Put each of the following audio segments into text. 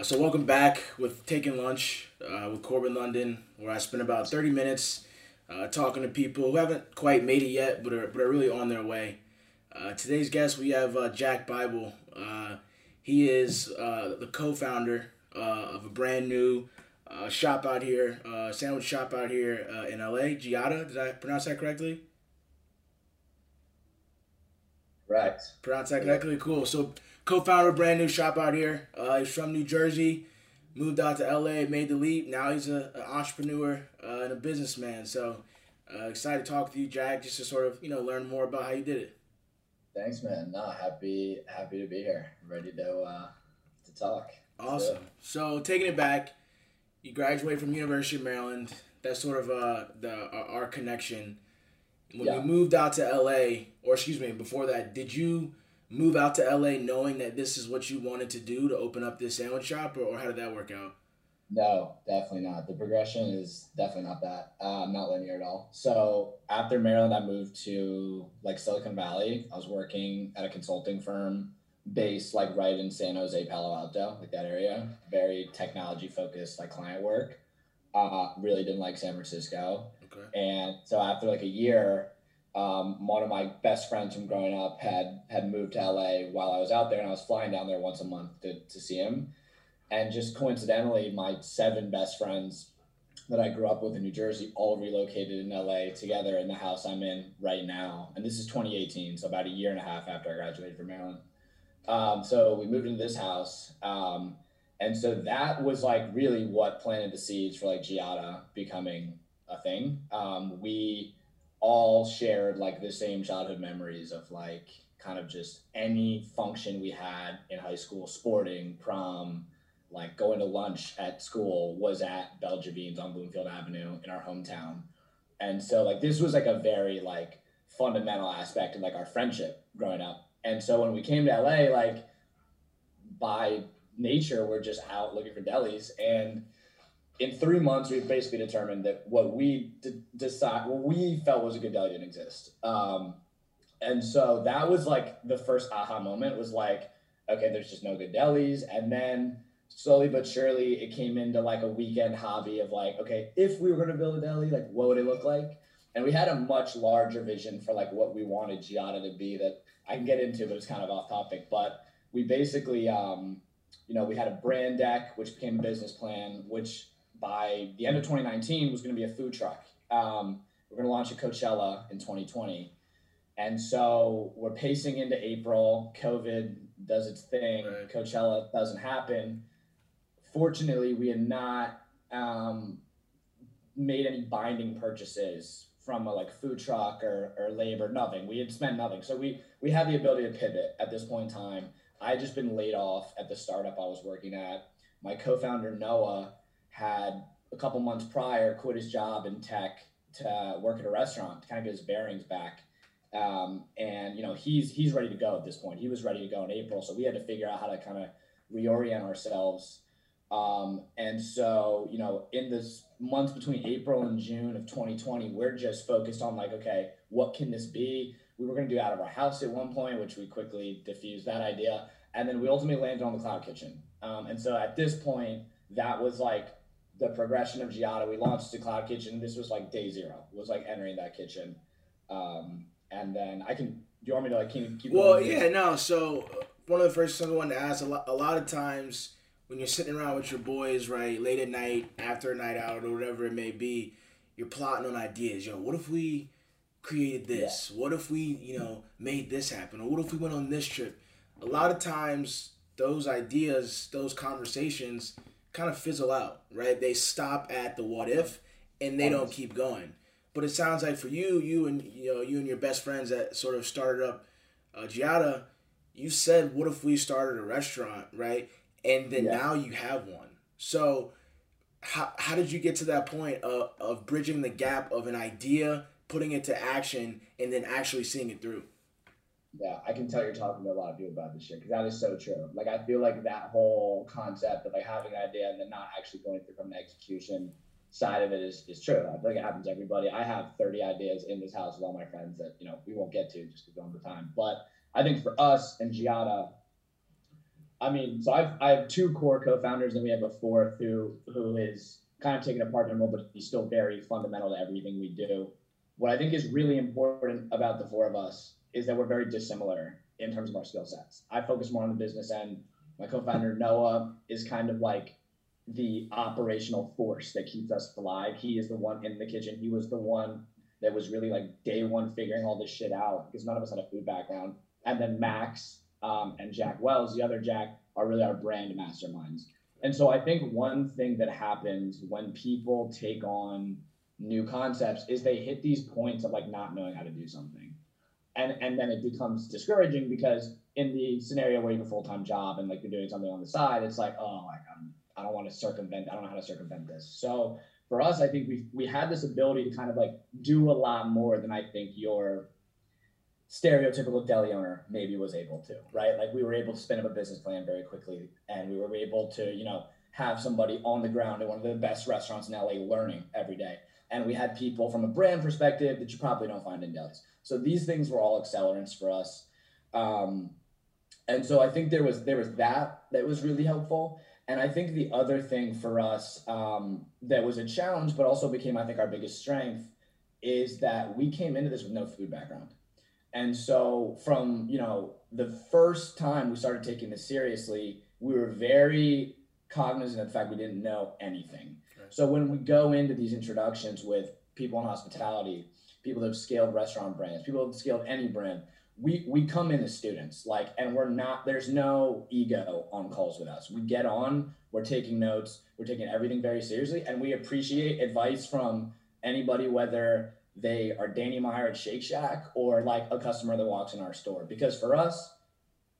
Uh, so welcome back with Taking Lunch uh, with Corbin London, where I spent about 30 minutes uh, talking to people who haven't quite made it yet, but are, but are really on their way. Uh, today's guest, we have uh, Jack Bible. Uh, he is the co-founder of a brand new shop out here, sandwich shop out here in LA, Ggiata. Did I pronounce that correctly? Right. Pronounce that correctly? Cool. So co-founder of a brand new shop out here. Uh, he's from New Jersey, moved out to LA, made the leap. Now he's a, an entrepreneur uh, and a businessman. So uh, excited to talk with you, Jack, just to sort of you know learn more about how you did it. Thanks, man. No, happy happy to be here, ready to uh, to talk. Awesome. So taking it back, you graduated from University of Maryland. That's sort of uh, the our connection. When yeah. you moved out to LA, or excuse me, before that, did you move out to LA knowing that this is what you wanted to do to open up this sandwich shop, or, or how did that work out? No, definitely not. The progression is definitely not that. Um, not linear at all. So after Maryland, I moved to like Silicon Valley. I was working at a consulting firm based like right in San Jose, Palo Alto, like that area. Very technology focused, like client work. Uh, really didn't like San Francisco. Okay. And so after like a year, um, one of my best friends from growing up had had moved to LA while I was out there, and I was flying down there once a month to, to see him. And just coincidentally, my seven best friends that I grew up with in New Jersey all relocated in LA together in the house I'm in right now. And this is 2018, so about a year and a half after I graduated from Maryland. Um, so we moved into this house. Um, and so that was like really what planted the seeds for like Ggiata becoming a thing. Um, we all shared like the same childhood memories of like kind of just any function we had in high school, sporting, prom, like going to lunch at school was at Belgievines on Bloomfield Avenue in our hometown. And so like this was like a very like fundamental aspect of like our friendship growing up. And so when we came to LA, like by nature, we're just out looking for delis and in three months, we've basically determined that what we d- decide, what we felt was a good deli didn't exist. Um, and so that was like the first aha moment was like, okay, there's just no good delis. And then slowly but surely, it came into like a weekend hobby of like, okay, if we were going to build a deli, like what would it look like? And we had a much larger vision for like what we wanted Ggiata to be that I can get into, but it's kind of off topic. But we basically, um, you know, we had a brand deck, which became a business plan, which by the end of 2019 was going to be a food truck. Um, we're going to launch at Coachella in 2020. And so we're pacing into April. COVID does its thing. Right. Coachella doesn't happen. Fortunately, we had not um, made any binding purchases from a like food truck or, or labor, nothing. We had spent nothing. So we we had the ability to pivot at this point in time. I had just been laid off at the startup I was working at. My co-founder Noah had a couple months prior quit his job in tech to work at a restaurant to kind of get his bearings back. Um, and you know he's he's ready to go at this point. He was ready to go in April, so we had to figure out how to kind of reorient ourselves. Um, and so you know in this months between April and June of 2020, we're just focused on like, okay, what can this be? We were going to do out of our house at one point, which we quickly diffused that idea, and then we ultimately landed on the cloud kitchen. Um, and so at this point, that was like the progression of Ggiata. We launched the Cloud Kitchen. This was like day zero. It was like entering that kitchen. Um, and then I can. Do you want me to like keep? keep well, yeah, no. So one of the first things I wanted to ask a lot, a lot of times when you're sitting around with your boys, right, late at night after a night out or whatever it may be, you're plotting on ideas. Yo, what if we created this? Yeah. What if we, you know, made this happen? Or what if we went on this trip? A lot of times, those ideas, those conversations kind of fizzle out, right? They stop at the what if and they don't keep going. But it sounds like for you, you and you know, you and your best friends that sort of started up uh, Ggiata, you said, "What if we started a restaurant?" Right, and then yeah. now you have one. So, how how did you get to that point of of bridging the gap of an idea, putting it to action, and then actually seeing it through? Yeah, I can tell you're talking to a lot of people about this shit because that is so true. Like, I feel like that whole concept of like having an idea and then not actually going through from the execution side of it is, is true. I feel like it happens to everybody. I have 30 ideas in this house with all my friends that, you know, we won't get to just because the time. But I think for us and Ggiata, I mean, so I've I have two core co-founders, and we have a fourth who who is kind of taking a partner role, but he's still very fundamental to everything we do. What I think is really important about the four of us is that we're very dissimilar in terms of our skill sets. I focus more on the business end. My co-founder Noah is kind of like the operational force that keeps us alive. He is the one in the kitchen. He was the one that was really like day one figuring all this shit out because none of us had a food background. And then Max um, and Jack Wells, the other Jack, are really our brand masterminds. And so I think one thing that happens when people take on new concepts is they hit these points of like not knowing how to do something. And and then it becomes discouraging because in the scenario where you have a full-time job and like you're doing something on the side, it's like, oh, like I'm, I don't want to circumvent, I don't know how to circumvent this. So for us, I think we we had this ability to kind of like do a lot more than I think your stereotypical deli owner maybe was able to, right? Like we were able to spin up a business plan very quickly and we were able to, you know, have somebody on the ground at one of the best restaurants in LA learning every day. And we had people from a brand perspective that you probably don't find in delis. So these things were all accelerants for us. Um, and so I think there was there was that that was really helpful. And I think the other thing for us um, that was a challenge, but also became I think our biggest strength, is that we came into this with no food background. And so from, you know, the first time we started taking this seriously, we were very cognizant of the fact we didn't know anything. So when we go into these introductions with people in hospitality, people that have scaled restaurant brands, people that have scaled any brand, we we come in as students, like, and we're not. There's no ego on calls with us. We get on, we're taking notes, we're taking everything very seriously, and we appreciate advice from anybody, whether they are Danny Meyer at Shake Shack or like a customer that walks in our store. Because for us,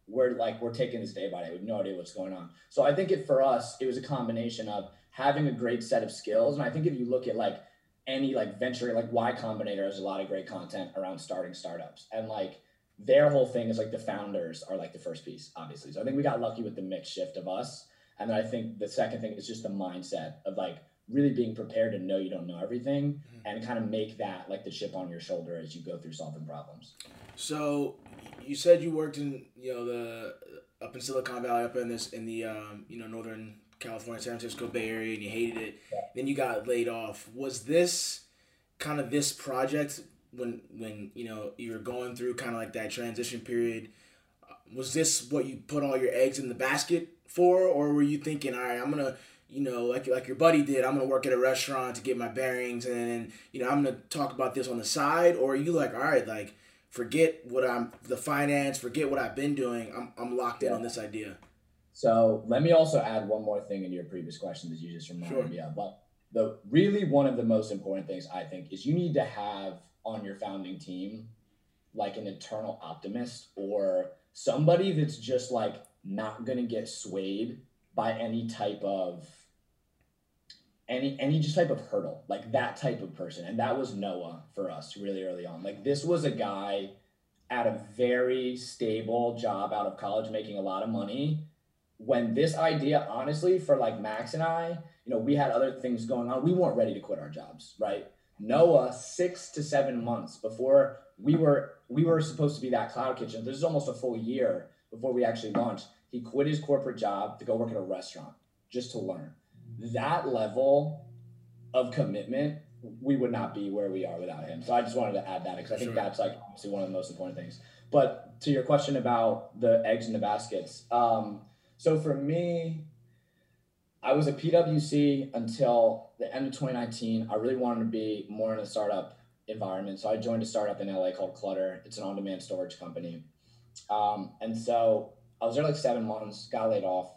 we're like we're taking this day by day. We have no idea what's going on. So I think it for us, it was a combination of having a great set of skills. And I think if you look at like any like venture, like Y Combinator has a lot of great content around starting startups. And like their whole thing is like the founders are like the first piece, obviously. So I think we got lucky with the mix shift of us. And then I think the second thing is just the mindset of like really being prepared to know you don't know everything mm-hmm. and kind of make that like the chip on your shoulder as you go through solving problems. So you said you worked in you know the up in Silicon Valley, up in this in the um, you know Northern California, San Francisco Bay Area, and you hated it. Yeah. Then you got laid off. Was this kind of this project when when you know you were going through kind of like that transition period? Uh, was this what you put all your eggs in the basket for, or were you thinking, all right, I'm gonna you know, like like your buddy did, I'm gonna work at a restaurant to get my bearings, and then you know I'm gonna talk about this on the side, or you like, all right, like forget what I'm the finance, forget what I've been doing, I'm I'm locked in on this idea. So let me also add one more thing in your previous question that you just reminded sure. me of. But the really one of the most important things I think is you need to have on your founding team like an eternal optimist or somebody that's just like not gonna get swayed by any type of any any just type of hurdle, like that type of person. And that was Noah for us really early on. Like this was a guy at a very stable job out of college making a lot of money. When this idea, honestly, for like Max and I, you know, we had other things going on. We weren't ready to quit our jobs, right? Noah, six to seven months before we were we were supposed to be that cloud kitchen. This is almost a full year before we actually launched. He quit his corporate job to go work at a restaurant just to learn that level of commitment, we would not be where we are without him. So I just wanted to add that because I think sure. that's like obviously one of the most important things. But to your question about the eggs in the baskets, um, so for me, I was at PwC until the end of 2019. I really wanted to be more in a startup environment. So I joined a startup in LA called Clutter. It's an on demand storage company. Um, and so I was there like seven months, got laid off.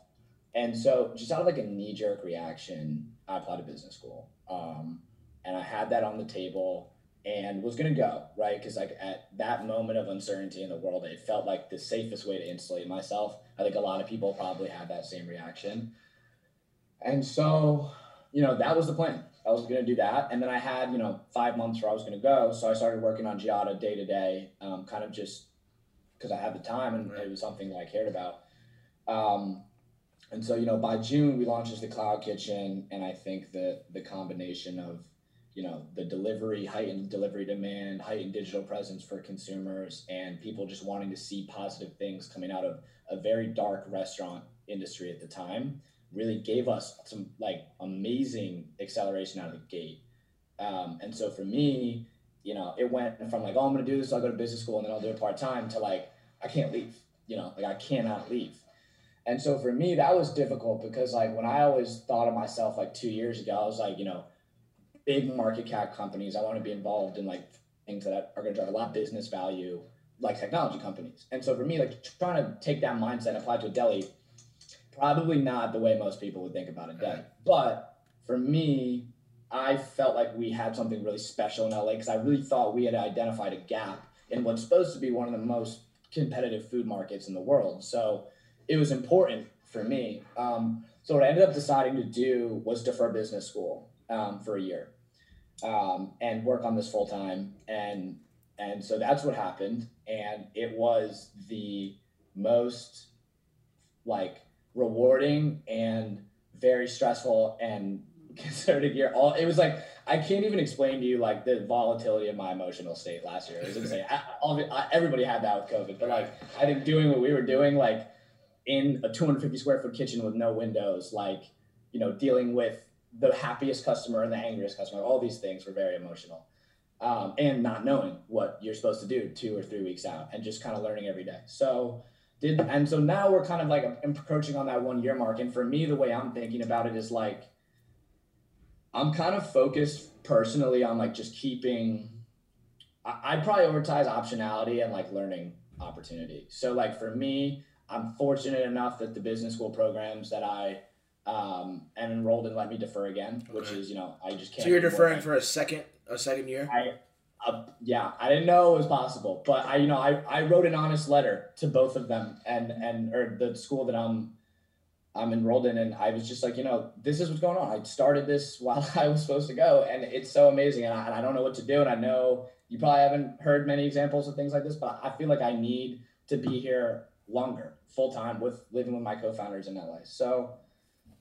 And so, just out of like a knee jerk reaction, I applied to business school. Um, and I had that on the table and was going to go, right? Because, like, at that moment of uncertainty in the world, it felt like the safest way to insulate myself. I think a lot of people probably had that same reaction. And so, you know, that was the plan. I was going to do that. And then I had, you know, five months where I was going to go. So I started working on Ggiata day to day, um, kind of just because I had the time and it was something that I cared about. Um, and so, you know, by June we launched the Cloud Kitchen, and I think that the combination of, you know, the delivery, heightened delivery demand, heightened digital presence for consumers, and people just wanting to see positive things coming out of a very dark restaurant industry at the time really gave us some like amazing acceleration out of the gate. Um, and so for me, you know, it went from like, oh, I'm gonna do this, I'll go to business school and then I'll do it part time to like, I can't leave, you know, like I cannot leave. And so for me, that was difficult because like when I always thought of myself like two years ago, I was like, you know, big market cap companies, I want to be involved in like things that are gonna drive a lot of business value, like technology companies. And so for me, like trying to take that mindset and apply to a deli Probably not the way most people would think about a day. But for me, I felt like we had something really special in LA because I really thought we had identified a gap in what's supposed to be one of the most competitive food markets in the world. So it was important for me. Um, so what I ended up deciding to do was defer business school um, for a year um, and work on this full time. And and so that's what happened. And it was the most like rewarding and very stressful and concerted year. All it was like I can't even explain to you like the volatility of my emotional state last year. It was insane. I, I, everybody had that with COVID, but like I think doing what we were doing, like in a 250 square foot kitchen with no windows, like you know dealing with the happiest customer and the angriest customer, all these things were very emotional. Um, and not knowing what you're supposed to do two or three weeks out, and just kind of learning every day. So did and so now we're kind of like encroaching on that one year mark and for me the way i'm thinking about it is like i'm kind of focused personally on like just keeping i, I prioritize optionality and like learning opportunity so like for me i'm fortunate enough that the business school programs that i um, am enrolled and let me defer again which is you know i just can't so you're deferring for a second a second year I, uh, yeah, I didn't know it was possible, but I, you know, I, I wrote an honest letter to both of them and and or the school that I'm I'm enrolled in, and I was just like, you know, this is what's going on. I started this while I was supposed to go, and it's so amazing, and I, and I don't know what to do, and I know you probably haven't heard many examples of things like this, but I feel like I need to be here longer, full time, with living with my co-founders in LA. So,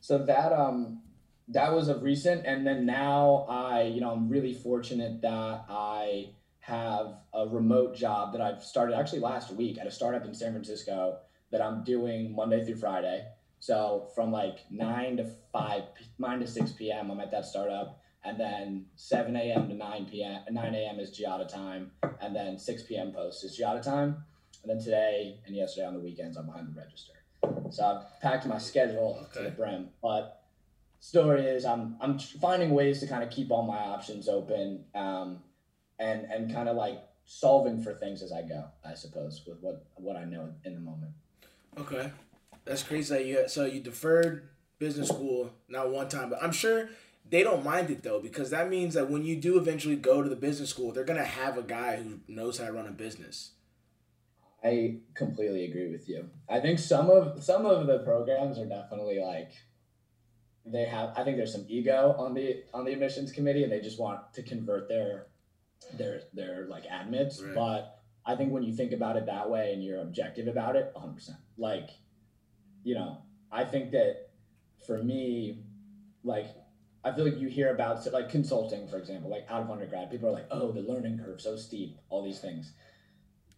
so that um that was of recent and then now i you know i'm really fortunate that i have a remote job that i've started actually last week at a startup in san francisco that i'm doing monday through friday. So from like 9 to 5 9 to 6 p.m i'm at that startup and then 7 a.m to 9 p.m 9 a.m is Ggiata time and then 6 p.m post is Ggiata time. And then today and yesterday on the weekends i'm behind the register so i've packed my schedule okay. to the brim but story is I'm I'm finding ways to kind of keep all my options open, um, and and kind of like solving for things as I go. I suppose with what what I know in the moment. Okay, that's crazy. That you so you deferred business school not one time, but I'm sure they don't mind it though because that means that when you do eventually go to the business school, they're gonna have a guy who knows how to run a business. I completely agree with you. I think some of some of the programs are definitely like they have I think there's some ego on the on the admissions committee and they just want to convert their their their like admits. Right. But I think when you think about it that way and you're objective about it, 100 percent Like, you know, I think that for me, like I feel like you hear about like consulting, for example, like out of undergrad, people are like, oh, the learning curve so steep, all these things.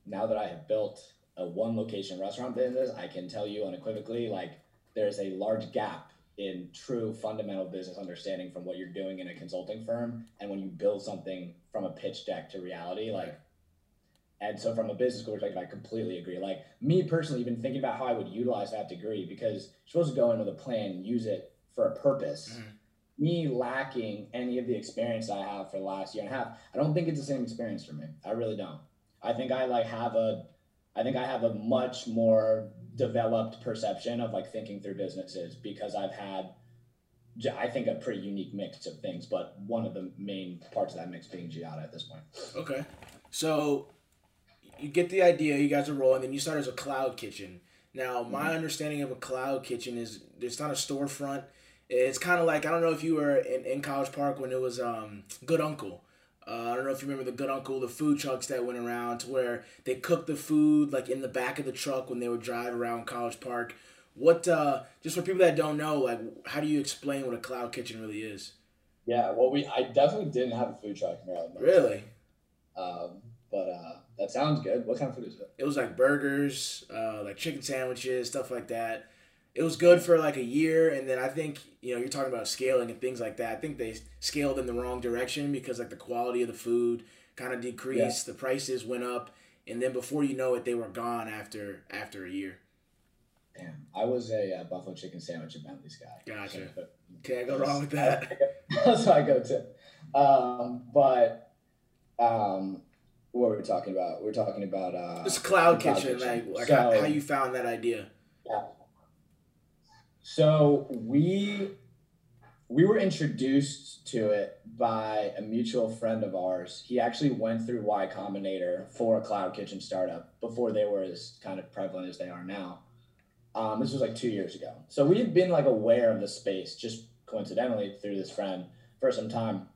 Now that I have built a one location restaurant business, I can tell you unequivocally, like there's a large gap in true fundamental business understanding from what you're doing in a consulting firm and when you build something from a pitch deck to reality like and so from a business school perspective i completely agree. Like me personally even thinking about how i would utilize that degree because you're supposed to go in with a plan and use it for a purpose. Mm-hmm. me lacking any of the experience i have for the last year and a half i don't think it's the same experience for me. I really don't i think i like have a i think i have a much more developed perception of like thinking through businesses because I've had I think a pretty unique mix of things, but one of the main parts of that mix being Ggiata at this point. Okay. So you get the idea, you guys are rolling, then you start as a cloud kitchen. Now, my mm-hmm. understanding of a cloud kitchen is it's not a storefront. It's kind of like I don't know if you were in, in College Park when it was um, Good Uncle. Uh, I don't know if you remember the Good Uncle, the food trucks that went around to where they cooked the food like in the back of the truck when they would drive around College Park. What uh, just for people that don't know, like how do you explain what a cloud kitchen really is? Yeah, well, we I definitely didn't have a food truck in Maryland. Really? Um, but uh, that sounds good. What kind of food is it? It was like burgers, uh, like chicken sandwiches, stuff like that. It was good for like a year, and then I think you know you're talking about scaling and things like that. I think they scaled in the wrong direction because like the quality of the food kind of decreased, yeah. the prices went up, and then before you know it, they were gone after after a year. Damn, I was a uh, buffalo chicken sandwich at Bentley's guy. Gotcha. Can't go wrong with that. That's I go to. Um, but um, what were we talking about? We are talking about uh, this cloud, cloud kitchen, kitchen, like, like so, how, how you found that idea. Yeah. So we we were introduced to it by a mutual friend of ours. He actually went through Y Combinator for a cloud kitchen startup before they were as kind of prevalent as they are now. Um, this was like two years ago. So we had been like aware of the space just coincidentally through this friend for some time.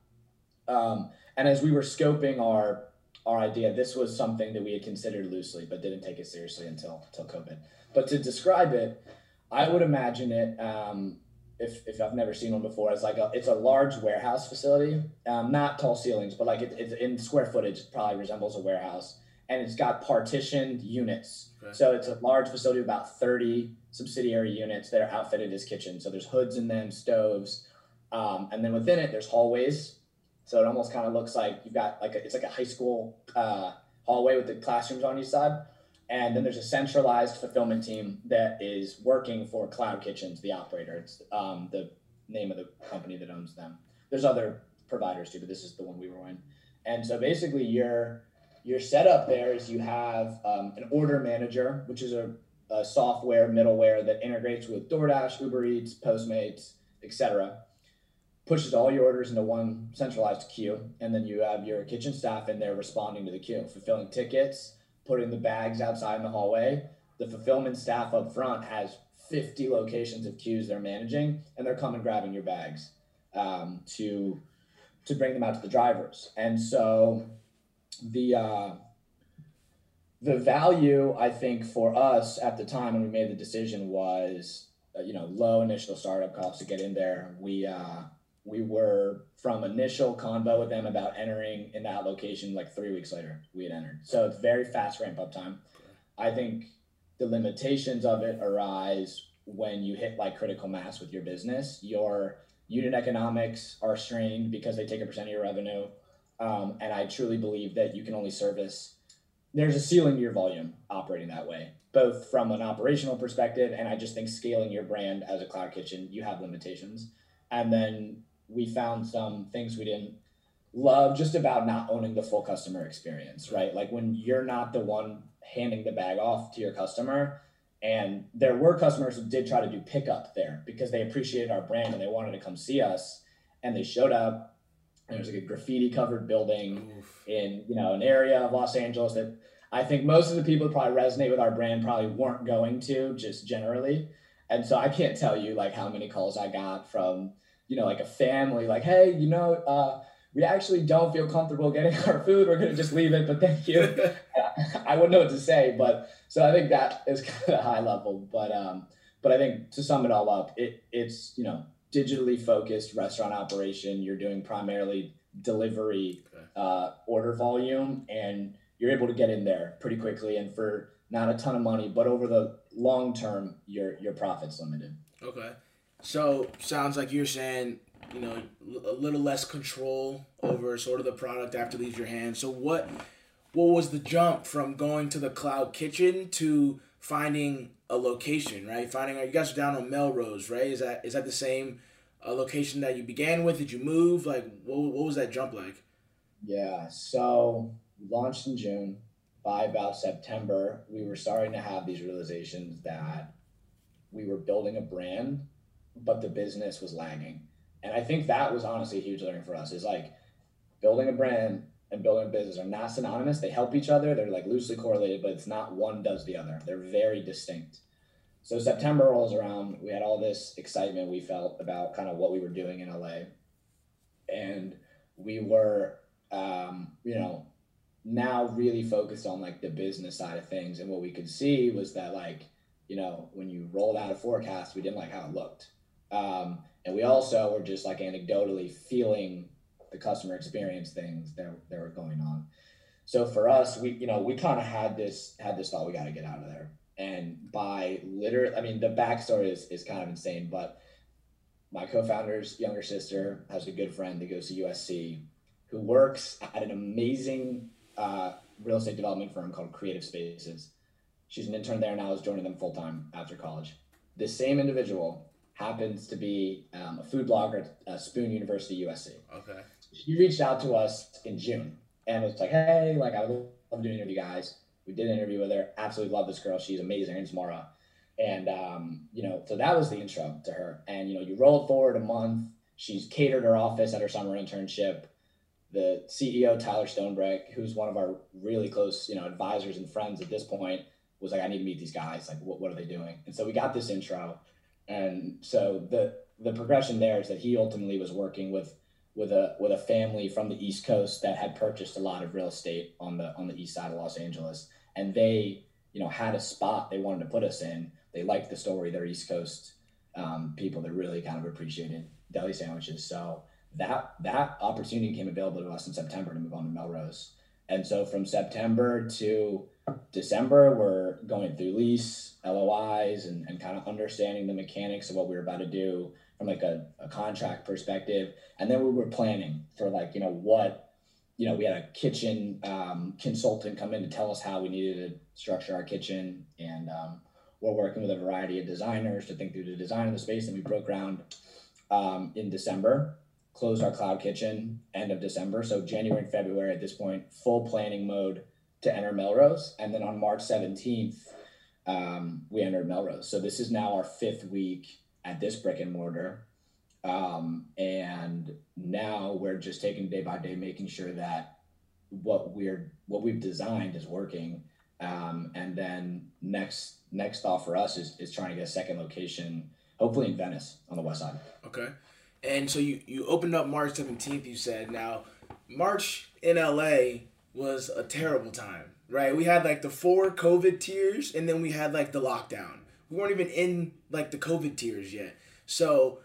Um, and as we were scoping our our idea, this was something that we had considered loosely, but didn't take it seriously until until COVID. But to describe it, I would imagine it. Um, if, if I've never seen one before, it's like a it's a large warehouse facility, um, not tall ceilings, but like it, it's in square footage, it probably resembles a warehouse, and it's got partitioned units. Okay. So it's a large facility, of about thirty subsidiary units that are outfitted as kitchens. So there's hoods in them, stoves, um, and then within it there's hallways. So it almost kind of looks like you've got like a, it's like a high school uh, hallway with the classrooms on each side. And then there's a centralized fulfillment team that is working for Cloud Kitchens, the operator. It's um, the name of the company that owns them. There's other providers too, but this is the one we were in. And so basically, your your setup there is you have um, an order manager, which is a, a, software middleware that integrates with DoorDash, Uber Eats, Postmates, etc. Pushes all your orders into one centralized queue, and then you have your kitchen staff in there responding to the queue, fulfilling tickets putting the bags outside in the hallway. The fulfillment staff up front has 50 locations of queues they're managing, and they're coming grabbing your bags um, to to bring them out to the drivers. And so the uh, the value I think for us at the time when we made the decision was uh, you know low initial startup costs to get in there. We uh, we were from initial convo with them about entering in that location like three weeks later we had entered. So it's very fast ramp up time. I think the limitations of it arise when you hit like critical mass with your business. Your unit economics are strained because they take a percent of your revenue um, and i truly believe that you can only service there's a ceiling to your volume operating that way both from an operational perspective and i just think scaling your brand as a cloud kitchen you have limitations. And then we found some things we didn't love just about not owning the full customer experience, right? Like when you're not the one handing the bag off to your customer. And there were customers who did try to do pickup there because they appreciated our brand and they wanted to come see us. And they showed up. And there was like a graffiti covered building Oof. in you know an area of Los Angeles that I think most of the people who probably resonate with our brand probably weren't going to just generally. And so I can't tell you like how many calls I got from you know, like a family, like, hey, you know, uh, we actually don't feel comfortable getting our food. We're going to just leave it, but thank you. I wouldn't know what to say, but so I think that is kind of high level. But um, but I think to sum it all up, it it's you know digitally focused restaurant operation. You're doing primarily delivery uh, order volume, and you're able to get in there pretty quickly and for not a ton of money, but over the long term, your your profits limited. Okay. So sounds like you're saying, you know, a little less control over sort of the product after leaves your hands. So what what was the jump from going to the cloud kitchen to finding a location, right? Finding you guys are down on Melrose, right? Is that is that the same uh, location that you began with? Did you move? Like, what, what was that jump like? Yeah, so launched in June. By about September, we were starting to have these realizations that we were building a brand but the business was lagging. And I think that was honestly a huge learning for us is like building a brand and building a business are not synonymous. They help each other. They're like loosely correlated, but it's not one does the other. They're very distinct. So September rolls around. We had all this excitement we felt about kind of what we were doing in LA. And we were, um, you know, now really focused on like the business side of things. And what we could see was that like, you know, when you rolled out a forecast, we didn't like how it looked um, and we also were just like anecdotally feeling the customer experience things that, that were going on. So for us, we, you know, we kind of had this, had this thought, we got to get out of there. And by literally, I mean, the backstory is, is kind of insane, but my co-founder's younger sister has a good friend that goes to USC who works at an amazing uh, real estate development firm called Creative Spaces. She's an intern there now, is joining them full time after college. This same individual happens to be um, a food blogger at Spoon University, USC. Okay. She reached out to us in June and was like, hey, like, I would love to do an interview, guys. We did an interview with her. Absolutely love this girl. She's amazing. Her name's Mara. And, um, you know, so that was the intro to her. And, you know, you roll forward a month. She's catered her office at her summer internship. The CEO, Tyler Stonebreaker, who's one of our really close, you know, advisors and friends at this point, was like, I need to meet these guys. Like, what, what are they doing? And so we got this intro. And so the the progression there is that he ultimately was working with with a with a family from the East Coast that had purchased a lot of real estate on the on the east side of Los Angeles. And they, you know, had a spot they wanted to put us in they liked the story. They're East Coast um, people that really kind of appreciated deli sandwiches. So that that opportunity came available to us in September to move on to Melrose. And so from September to December, we're going through lease, LOIs, and, and kind of understanding the mechanics of what we were about to do from like a, a contract perspective. And then we were planning for like, you know, what, you know, we had a kitchen um, consultant come in to tell us how we needed to structure our kitchen. And um, we're working with a variety of designers to think through the design of the space, and we broke ground um, in December. Closed our cloud kitchen end of December, so January and February at this point, full planning mode to enter Melrose, and then on March seventeenth, um, we entered Melrose. So this is now our fifth week at this brick and mortar, um, and now we're just taking day by day, making sure that what we're what we've designed is working um, and then next next thought for us is, is trying to get a second location, hopefully in Venice on the west side. Okay. And so you, you opened up March 17th, you said. Now, March in LA was a terrible time, right? We had like the four COVID tiers and then we had like the lockdown. We weren't even in like the COVID tiers yet. So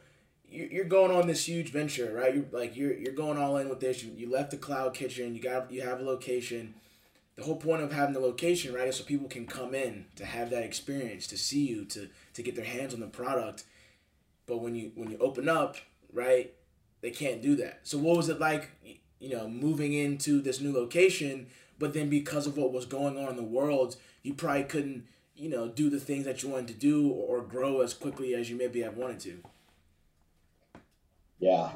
you're going on this huge venture, right? You're like you're you're going all in with this. You, you left the cloud kitchen. You got you have a location the whole point of having the location right is so people can come in to have that experience to see you to to get their hands on the product but when you when you open up right? They can't do that. So what was it like you know moving into this new location but then because of what was going on in the world you probably couldn't you know do the things that you wanted to do or grow as quickly as you maybe have wanted to? Yeah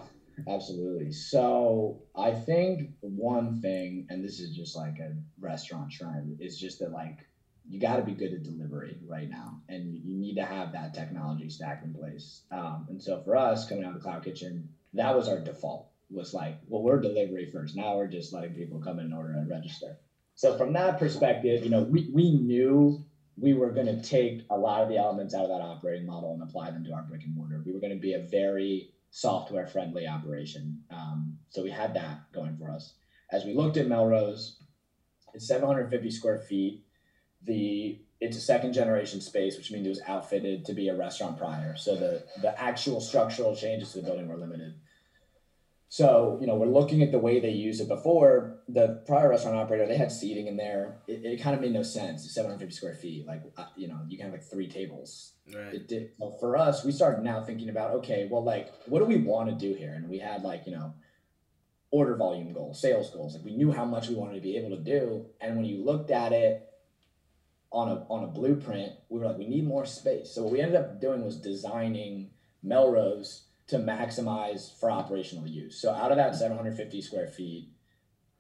Absolutely. So I think one thing, and this is just like a restaurant trend, is just that like you got to be good at delivery right now, and you need to have that technology stack in place. Um, and so for us, coming out of the cloud kitchen, that was our default. Was like, well, we're delivery first. Now we're just letting people come in and order and register. So from that perspective, you know, we we knew we were going to take a lot of the elements out of that operating model and apply them to our brick and mortar. We were going to be a very software friendly operation. Um, so we had that going for us. As we looked at Melrose, it's 750 square feet. The it's a second generation space, which means it was outfitted to be a restaurant prior. So the the actual structural changes to the building were limited. So, you know, we're looking at the way they used it before. The prior restaurant operator, they had seating in there. It, it kind of made no sense. 750 square feet. Like, uh, you know, you can have like three tables. Right. It did. So for us, we started now thinking about, okay, well, like, what do we want to do here? And we had like, you know, order volume goals, sales goals. Like we knew how much we wanted to be able to do. And when you looked at it on a, on a blueprint, we were like, we need more space. So what we ended up doing was designing Melrose to maximize for operational use. So out of that 750 square feet,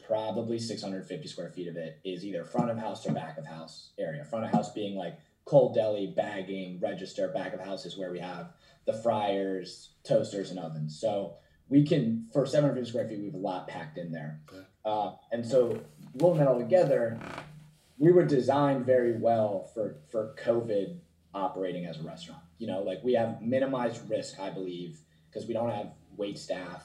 probably 650 square feet of it is either front of house or back of house area. Front of house being like cold deli, bagging, register. Back of house is where we have the fryers, toasters, and ovens. So we can, for 750 square feet, we have a lot packed in there. Uh, and so rolling that all together, we were designed very well for, for COVID operating as a restaurant. You know, like we have minimized risk, I believe, because we don't have wait staff.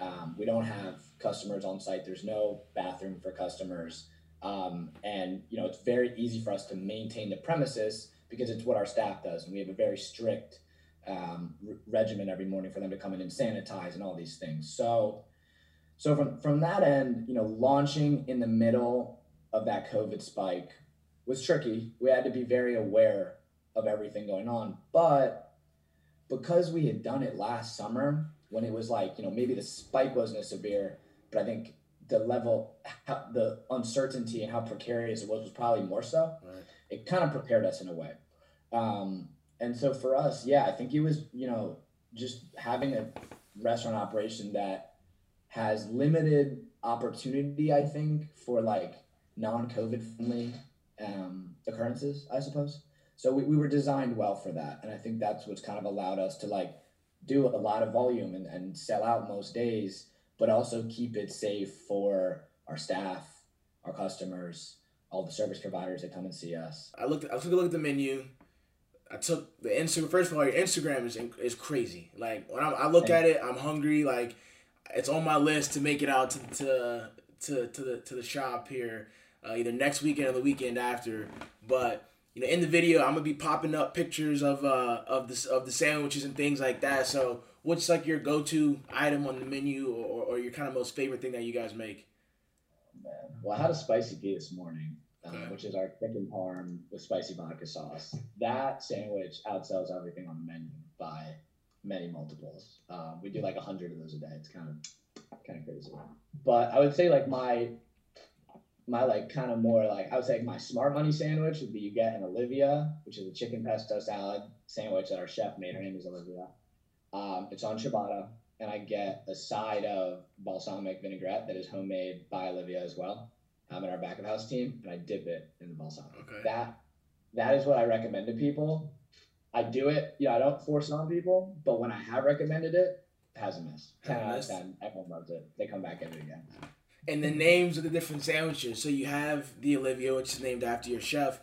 Um, we don't have customers on site. There's no bathroom for customers. Um, and you know it's very easy for us to maintain the premises because it's what our staff does, and we have a very strict um, r- regimen every morning for them to come in and sanitize and all these things. So, so from from that end, you know, launching in the middle of that COVID spike was tricky. We had to be very aware of everything going on. But because we had done it last summer when it was like, you know, maybe the spike wasn't as severe, but I think the level, the uncertainty and how precarious it was was probably more so. Right. It kind of prepared us in a way. Um, and so for us, yeah, I think it was, you know, just having a restaurant operation that has limited opportunity, I think, for like non COVID friendly um, occurrences, I suppose. So we, we were designed well for that. And I think that's what's kind of allowed us to like do a lot of volume and, and sell out most days, but also keep it safe for our staff, our customers, all the service providers that come and see us. I looked I took a look at the menu. I took the Instagram. First of all, your Instagram is is crazy. Like when I'm, I look at it, I'm hungry. Like it's on my list to make it out to to to, to the to the shop here, uh, either next weekend or the weekend after. But you know, in the video, I'm gonna be popping up pictures of uh of this of the sandwiches and things like that. So, what's like your go to item on the menu, or, or your kind of most favorite thing that you guys make? Man. Well, I had a spicy pea this morning, uh, okay. which is our chicken parm with spicy vodka sauce. That sandwich outsells everything on the menu by many multiples. Um, we do like a hundred of those a day. It's kind of kind of crazy. But I would say like my my like kind of more like I would say my smart money sandwich would be you get an Olivia, which is a chicken pesto salad sandwich that our chef made. Her name is Olivia. Um, it's on ciabatta, and I get a side of balsamic vinaigrette that is homemade by Olivia as well. I'm in our back of house team, and I dip it in the balsamic. Okay. That that is what I recommend to people. I do it, you know, I don't force it on people, but when I have recommended it, it hasn't missed. Ten out of ten, everyone loves it. They come back every again and the names of the different sandwiches. So you have the Olivia, which is named after your chef.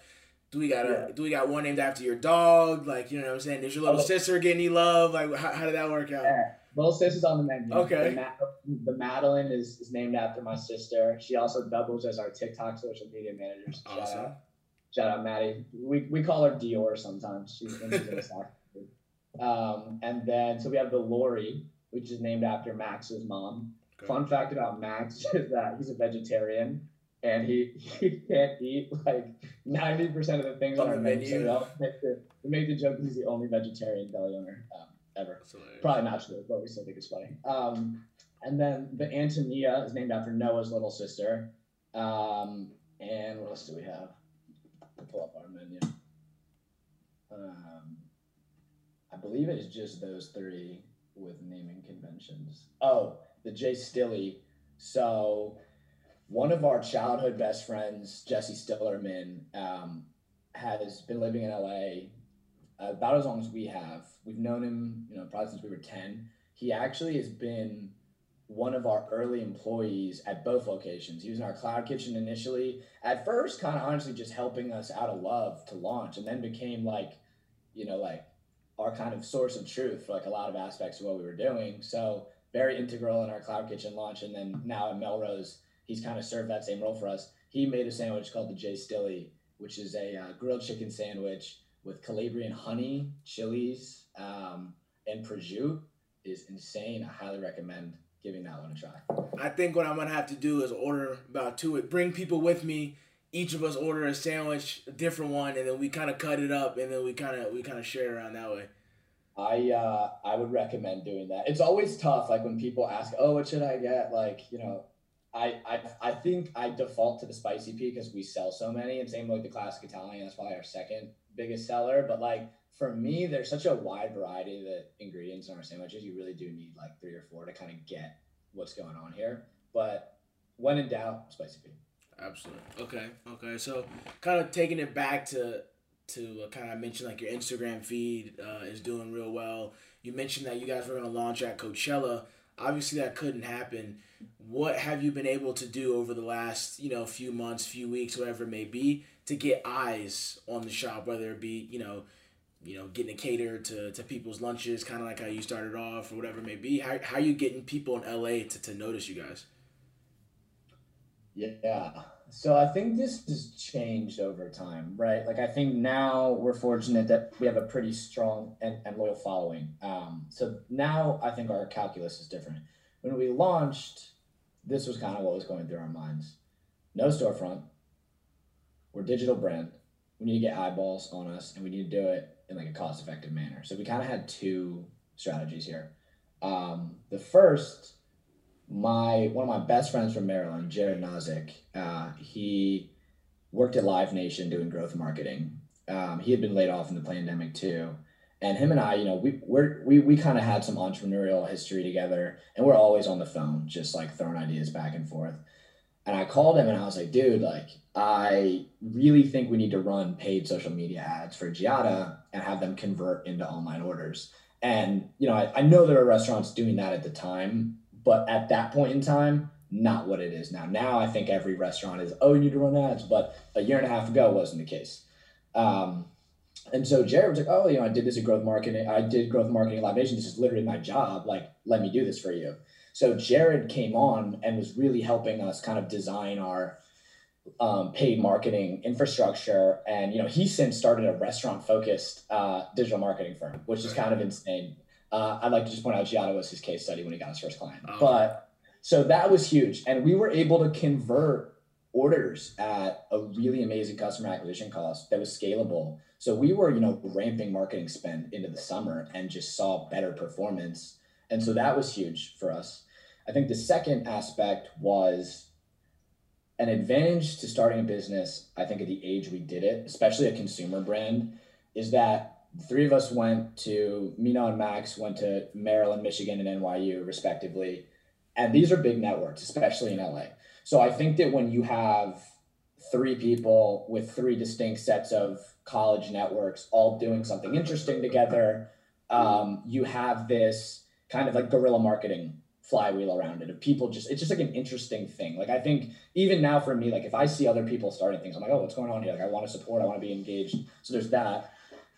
Do we got a yeah. do we got one named after your dog? Like you know what I'm saying? Does your little oh. sister get any love? Like how, how did that work out? Yeah. Little sister's on the menu. Okay. The, Ma- the Madeline is, is named after my sister. She also doubles as our TikTok social media manager. Shout awesome. out. Shout out Maddie. We, we call her Dior sometimes. She's, she's um, and then so we have the Lori, which is named after Max's mom. Fun fact about Max is that he's a vegetarian and he, he can't eat like 90% of the things on, on our menu. So we, make the, we make the joke he's the only vegetarian belly owner um, ever. Probably not true, but we still think it's funny. Um, and then the Antonia is named after Noah's little sister. Um, and what else do we have? We'll pull up our menu. Um, I believe it is just those three with naming conventions. Oh, the Jay Stilly. So one of our childhood best friends, Jesse Stillerman, um, has been living in LA about as long as we have. We've known him, you know, probably since we were 10. He actually has been one of our early employees at both locations. He was in our cloud kitchen initially, at first, kind of honestly just helping us out of love to launch, and then became like, you know, like our kind of source of truth for like a lot of aspects of what we were doing. So very integral in our cloud kitchen launch. And then now at Melrose, he's kind of served that same role for us. He made a sandwich called the J Stilly, which is a uh, grilled chicken sandwich with Calabrian honey, chilies, um, and prosciutto. Is insane. I highly recommend giving that one a try. I think what I'm gonna have to do is order about two. It Bring people with me. Each of us order a sandwich, a different one, and then we kind of cut it up, and then we kind of we kind of share around that way. I uh, I would recommend doing that. It's always tough, like when people ask, "Oh, what should I get?" Like you know, I I, I think I default to the spicy pea because we sell so many, and same with the classic Italian. That's probably our second biggest seller. But like for me, there's such a wide variety of the ingredients in our sandwiches. You really do need like three or four to kind of get what's going on here. But when in doubt, spicy pea. Absolutely. Okay. Okay. So kind of taking it back to to uh, kind of mention like your Instagram feed uh, is doing real well. You mentioned that you guys were going to launch at Coachella. Obviously, that couldn't happen. What have you been able to do over the last you know few months, few weeks, whatever it may be, to get eyes on the shop? Whether it be you know, you know, getting a cater to, to people's lunches, kind of like how you started off, or whatever it may be. How how are you getting people in LA to, to notice you guys? Yeah, so I think this has changed over time, right? Like I think now we're fortunate that we have a pretty strong and, and loyal following. Um, so now I think our calculus is different. When we launched, this was kind of what was going through our minds. No storefront, we're digital brand. We need to get eyeballs on us, and we need to do it in like a cost effective manner. So we kind of had two strategies here. Um, the first, my one of my best friends from Maryland, Jared Nozick, uh, he worked at Live Nation doing growth marketing. Um, he had been laid off in the pandemic too. And him and I, you know, we we're, we we kind of had some entrepreneurial history together, and we're always on the phone, just like throwing ideas back and forth. And I called him and I was like, dude, like, I really think we need to run paid social media ads for Ggiata and have them convert into online orders. And, you know, I, I know there are restaurants doing that at the time, but at that point in time, not what it is now. Now I think every restaurant is, oh, you need to run ads. But a year and a half ago wasn't the case. Um, and so Jared was like, oh, you know, I did this at growth marketing. I did growth marketing at Live Nation. This is literally my job. Like, let me do this for you. So Jared came on and was really helping us kind of design our um, paid marketing infrastructure. And, you know, he since started a restaurant focused uh, digital marketing firm, which is kind of insane. Uh, I'd like to just point out Ggiata was his case study when he got his first client. Oh. But so that was huge. And we were able to convert orders at a really amazing customer acquisition cost that was scalable. So we were, you know, ramping marketing spend into the summer and just saw better performance. And so that was huge for us. I think the second aspect was an advantage to starting a business, I think at the age we did it, especially a consumer brand, is that three of us went to Mina and Max went to Maryland, Michigan, and NYU respectively. And these are big networks, especially in LA. So I think that when you have three people with three distinct sets of college networks all doing something interesting together, um, you have this kind of like guerrilla marketing flywheel around it of people just it's just like an interesting thing like i think even now for me like if i see other people starting things i'm like oh what's going on here like i want to support i want to be engaged so there's that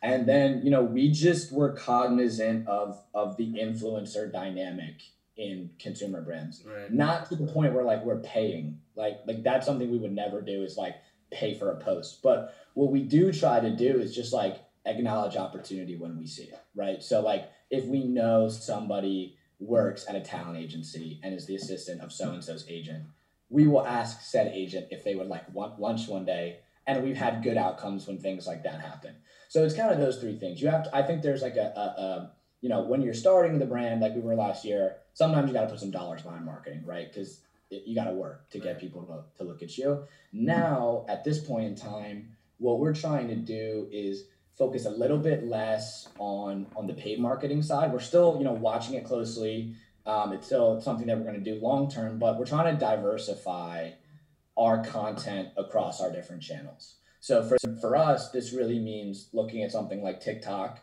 and mm-hmm. then you know we just were cognizant of of the influencer dynamic in consumer brands right. not to the point where like we're paying like like that's something we would never do is like pay for a post but what we do try to do is just like acknowledge opportunity when we see it right so like if we know somebody works at a talent agency and is the assistant of so and so's agent, we will ask said agent if they would like want lunch one day. And we've had good outcomes when things like that happen. So it's kind of those three things. You have to, I think there's like a, a, a you know, when you're starting the brand like we were last year, sometimes you got to put some dollars behind marketing, right? Because you got to work to get people to, to look at you. Now, at this point in time, what we're trying to do is focus a little bit less on on the paid marketing side. We're still, you know, watching it closely. Um, it's still something that we're going to do long term, but we're trying to diversify our content across our different channels. So for for us, this really means looking at something like TikTok.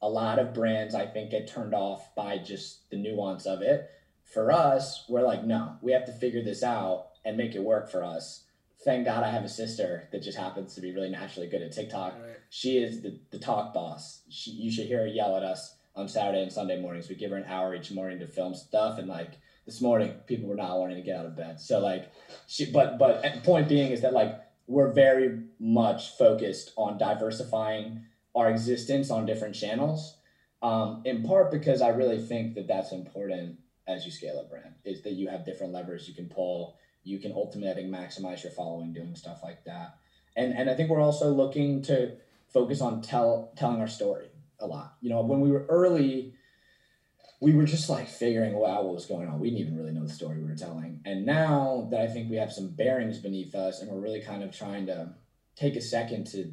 A lot of brands, I think, get turned off by just the nuance of it. For us, we're like, no, we have to figure this out and make it work for us thank God I have a sister that just happens to be really naturally good at TikTok. Right. She is the, the talk boss. She, you should hear her yell at us on Saturday and Sunday mornings. We give her an hour each morning to film stuff, and like this morning, people were not wanting to get out of bed. So like, she. But but point being is that like we're very much focused on diversifying our existence on different channels. Um, in part because I really think that that's important as you scale a brand is that you have different levers you can pull you can ultimately I think maximize your following doing stuff like that. And and I think we're also looking to focus on tell telling our story a lot. You know, when we were early, we were just like figuring out what was going on. We didn't even really know the story we were telling. And now that I think we have some bearings beneath us and we're really kind of trying to take a second to,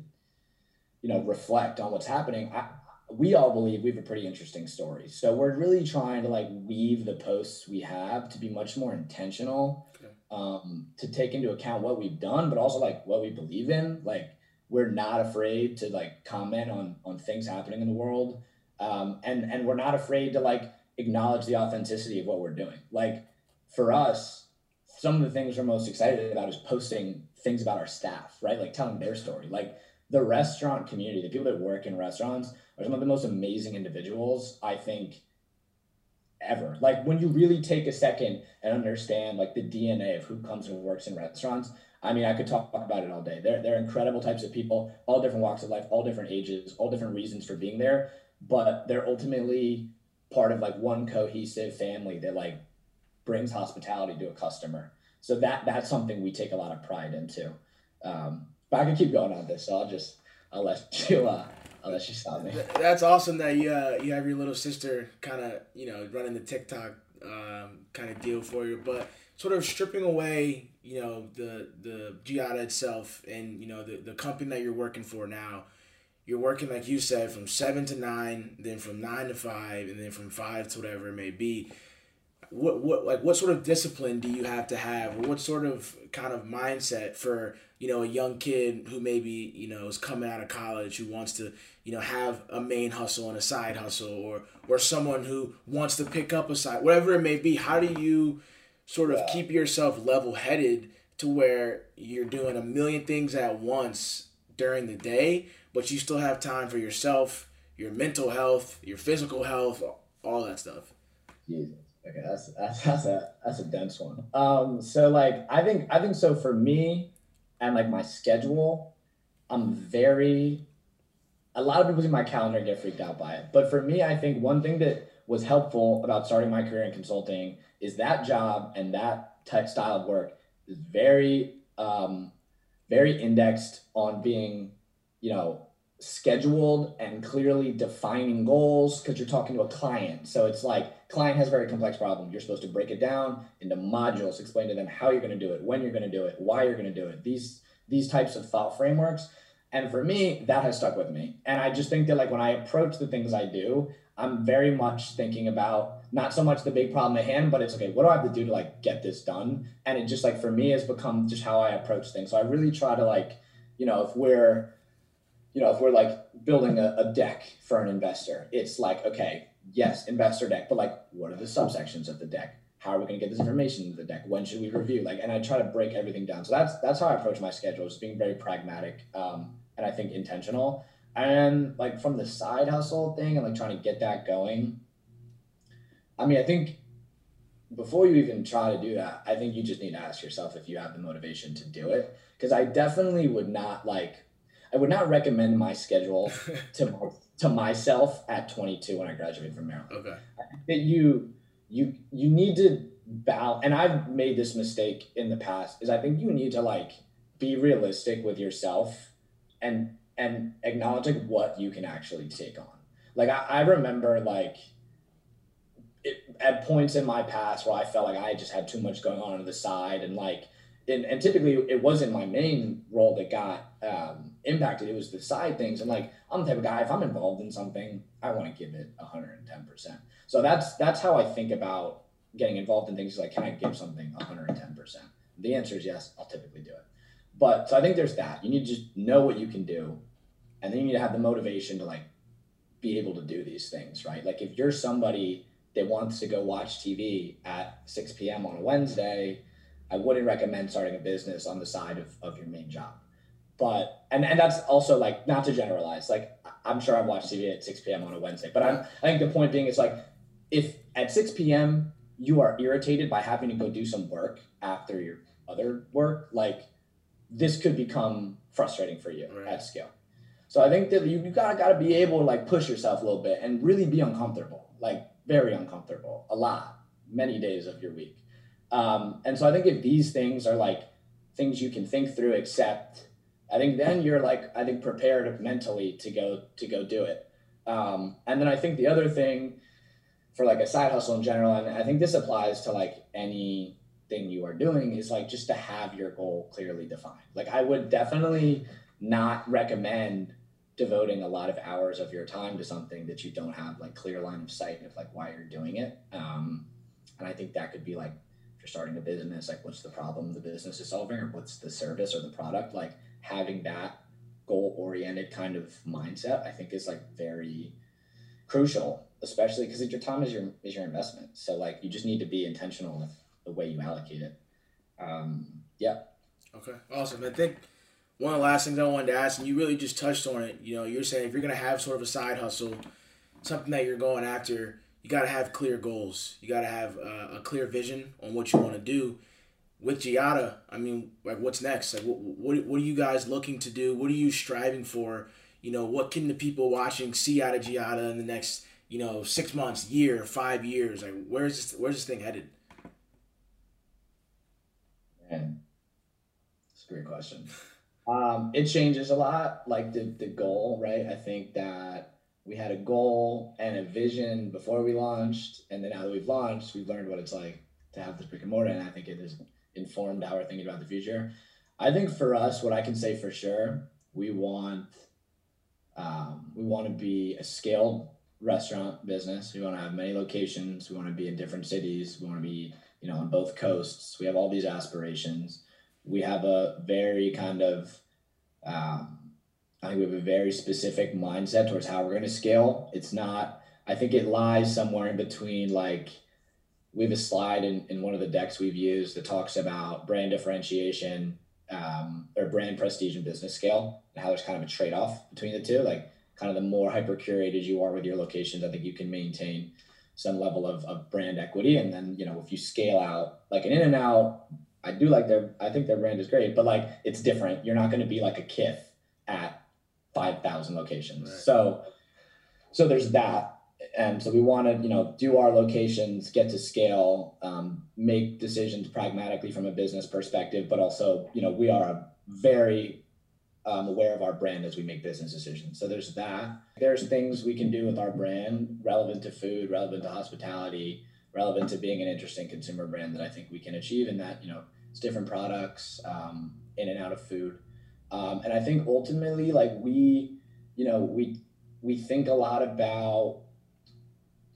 you know, reflect on what's happening, I, we all believe we have a pretty interesting story. So we're really trying to like weave the posts we have to be much more intentional um, to take into account what we've done, but also like what we believe in. Like we're not afraid to like comment on on things happening in the world, um, and and we're not afraid to like acknowledge the authenticity of what we're doing. Like for us, some of the things we're most excited about is posting things about our staff, right? Like telling their story. Like the restaurant community, the people that work in restaurants are some of the most amazing individuals I think ever. Like when you really take a second and understand like the DNA of who comes and works in restaurants. I mean, I could talk about it all day. They're they're incredible types of people, all different walks of life, all different ages, all different reasons for being there, but they're ultimately part of like one cohesive family that like brings hospitality to a customer. So that that's something we take a lot of pride into. Um, but I can keep going on this, so I'll just I'll let you uh, I'll let you stop me. That's awesome that you uh, you have your little sister kind of you know running the TikTok um, kind of deal for you, but sort of stripping away you know the the Ggiata itself and you know the the company that you're working for now. You're working like you said from seven to nine, then from nine to five, and then from five to whatever it may be. What what like what sort of discipline do you have to have? Or what sort of kind of mindset for you know a young kid who maybe you know is coming out of college who wants to you know have a main hustle and a side hustle or or someone who wants to pick up a side whatever it may be? How do you sort of keep yourself level headed to where you're doing a million things at once during the day but you still have time for yourself your mental health your physical health all that stuff Jesus. Okay, that's that's that's a that's a dense one. Um, so like I think I think so for me and like my schedule, I'm very. A lot of people see my calendar and get freaked out by it, but for me, I think one thing that was helpful about starting my career in consulting is that job and that type style of work is very um, very indexed on being, you know, scheduled and clearly defining goals because you're talking to a client. So it's like client has a very complex problem. You're supposed to break it down into modules, explain to them how you're going to do it, when you're going to do it, why you're going to do it. These these types of thought frameworks. And for me, that has stuck with me. And I just think that like when I approach the things I do, I'm very much thinking about not so much the big problem at hand, but it's okay, what do I have to do to like get this done? And it just like for me has become just how I approach things. So I really try to like, you know, if we're you know, if we're like building a, a deck for an investor, it's like, okay, yes, investor deck, but like, what are the subsections of the deck? How are we going to get this information into the deck? When should we review? Like, and I try to break everything down. So that's that's how I approach my schedule, is being very pragmatic um, and I think intentional. And like from the side hustle thing and like trying to get that going. I mean, I think before you even try to do that, I think you just need to ask yourself if you have the motivation to do it. Because I definitely would not like I would not recommend my schedule to to myself at 22 when I graduated from Maryland. Okay. That you you you need to bow and I've made this mistake in the past is I think you need to like be realistic with yourself and and acknowledge like what you can actually take on. Like I, I remember like it, at points in my past where I felt like I just had too much going on on the side and like and, and typically it wasn't my main role that got um, impacted. It was the side things. And like, I'm the type of guy, if I'm involved in something, I want to give it 110%. So that's, that's how I think about getting involved in things like, can I give something 110%? The answer is yes, I'll typically do it. But so I think there's that. You need to just know what you can do. And then you need to have the motivation to like be able to do these things, right? Like if you're somebody that wants to go watch TV at 6 p.m. on a Wednesday, I wouldn't recommend starting a business on the side of, of your main job. But and and that's also like not to generalize. Like I'm sure I watch TV at 6 p.m. on a Wednesday, but I'm I think the point being is like if at 6 p.m. you are irritated by having to go do some work after your other work, like this could become frustrating for you right. at scale. So I think that you, you gotta gotta be able to like push yourself a little bit and really be uncomfortable, like very uncomfortable, a lot, many days of your week. Um, and so I think if these things are like things you can think through, accept, I think then you're like I think prepared mentally to go to go do it. Um, and then I think the other thing for like a side hustle in general, and I think this applies to like anything you are doing, is like just to have your goal clearly defined. Like I would definitely not recommend devoting a lot of hours of your time to something that you don't have like clear line of sight of like why you're doing it. Um, and I think that could be like if you're starting a business, like what's the problem the business is solving or what's the service or the product, like having that goal oriented kind of mindset, I think is like very crucial, especially because your time is your is your investment. So like you just need to be intentional with the way you allocate it. Um, yeah. Okay. Awesome. I think one of the last things I wanted to ask, and you really just touched on it. You know, you're saying if you're gonna have sort of a side hustle, something that you're going after, you got to have clear goals. You got to have uh, a clear vision on what you want to do. With Ggiata, I mean, like, what's next? Like, what, what, what are you guys looking to do? What are you striving for? You know, what can the people watching see out of Ggiata in the next, you know, six months, year, five years? Like, where's this, where's this thing headed? Man, it's a great question. Um, it changes a lot, like the the goal, right? I think that we had a goal and a vision before we launched, and then now that we've launched, we've learned what it's like to have this brick and mortar, and I think it has informed how we're thinking about the future. I think for us, what I can say for sure, we want um, we want to be a scaled restaurant business. We want to have many locations. We want to be in different cities. We want to be you know on both coasts. We have all these aspirations. We have a very kind of um, I think we have a very specific mindset towards how we're going to scale. It's not. I think it lies somewhere in between like we have a slide in, in one of the decks we've used that talks about brand differentiation um, or brand prestige and business scale and how there's kind of a trade-off between the two. Like kind of the more hyper curated you are with your locations i think you can maintain some level of, of brand equity. And then you know if you scale out like an In-N-Out i do like their i think their brand is great but like it's different. You're not going to be like a kith at 5000 locations. Right. so so there's that and so we want to you know do our locations get to scale um, make decisions pragmatically from a business perspective but also you know we are very um, aware of our brand as we make business decisions. So there's that. There's things we can do with our brand relevant to food relevant to hospitality relevant to being an interesting consumer brand that i think we can achieve in that you know it's different products um, in and out of food. Um, and i think ultimately like we you know we we think a lot about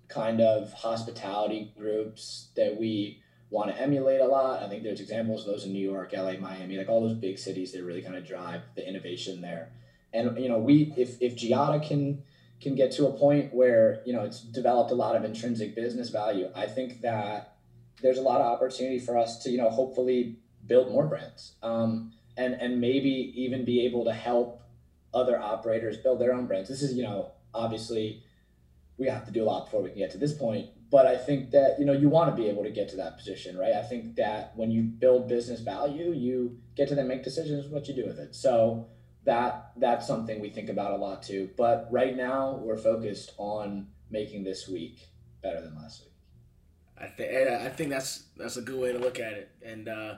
kind of hospitality groups that we want to emulate a lot. I think there's examples of those in New York, LA, Miami, like all those big cities that really kind of drive the innovation there. And you know, we if if Ggiata can can get to a point where you know it's developed a lot of intrinsic business value, I think that there's a lot of opportunity for us to you know hopefully build more brands um, and and maybe even be able to help other operators build their own brands. This is you know obviously we have to do a lot before we can get to this point. But I think that you know you want to be able to get to that position, right? I think that when you build business value, you get to then make decisions what you do with it. So that that's something we think about a lot too. But right now we're focused on making this week better than last week. I think I think that's that's a good way to look at it, and uh,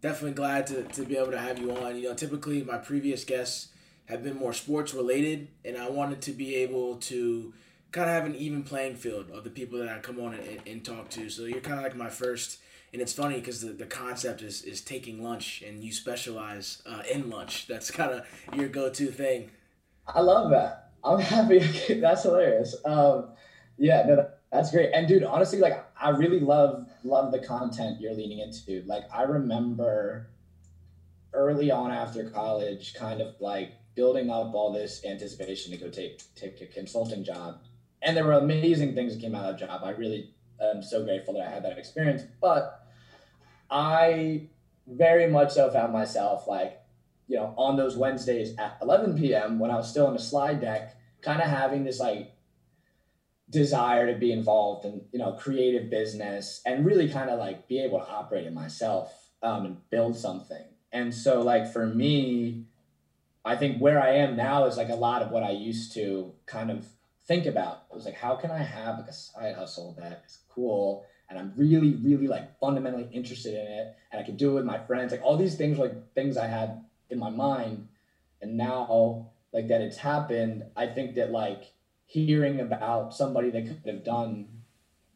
definitely glad to, to be able to have you on. You know, typically my previous guests have been more sports related, and I wanted to be able to kind of have an even playing field of the people that I come on and, and talk to. So you're kind of like my first, and it's funny because the, the concept is, is taking lunch, and you specialize uh, in lunch. That's kind of your go to thing. I love that. I'm happy. that's hilarious. Um, yeah, no, that's great. And dude, honestly, like I really love love the content you're leaning into. Like I remember early on after college, kind of like building up all this anticipation to go take take a consulting job and there were amazing things that came out of that job. I really am so grateful that I had that experience. But I very much so found myself like, you know, on those Wednesdays at 11 p.m. when I was still in the slide deck, kind of having this like desire to be involved in, you know, creative business and really kind of like be able to operate it myself um, and build something. And so, like, for me, I think where I am now is like a lot of what I used to kind of think about. Was like, how can I have like a side hustle that is cool and I'm really, really like fundamentally interested in it and I can do it with my friends. Like all these things like things I had in my mind. And now like that it's happened, I think that like hearing about somebody that could have done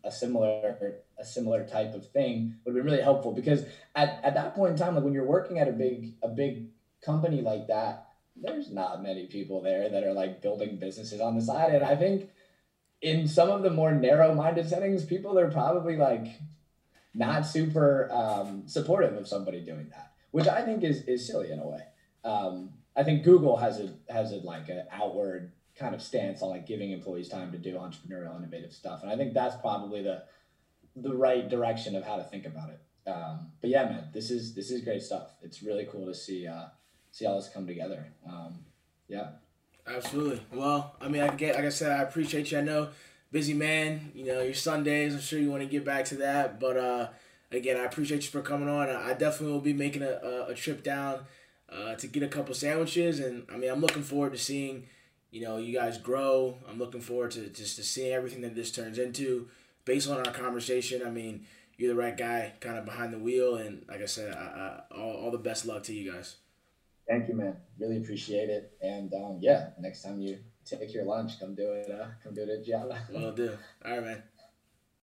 a similar a similar type of thing would be really helpful because at, at that point in time, like when you're working at a big a big company like that, there's not many people there that are like building businesses on the side. And I think in some of the more narrow minded settings, people are probably like not super um, supportive of somebody doing that, which I think is, is silly in a way. Um, I think Google has a has a like an outward kind of stance on like giving employees time to do entrepreneurial innovative stuff, and I think that's probably the the right direction of how to think about it. Um, but yeah, man, this is this is great stuff. It's really cool to see uh, see all this come together. Um, yeah. Absolutely. Well, I mean, I get like I said, I appreciate you. I know, busy man. You know, your Sundays. I'm sure you want to get back to that, but uh, again, I appreciate you for coming on. I definitely will be making a, a, a trip down uh, to get a couple sandwiches, and I mean, I'm looking forward to seeing, you know, you guys grow. I'm looking forward to just to seeing everything that this turns into. Based on our conversation, I mean, you're the right guy, kind of behind the wheel, and like I said, I, I, all all the best luck to you guys. Thank you, man. Really appreciate it. And um, yeah, next time you take your lunch, come do it. Uh, come do it at Ggiata. Will do. All right, man.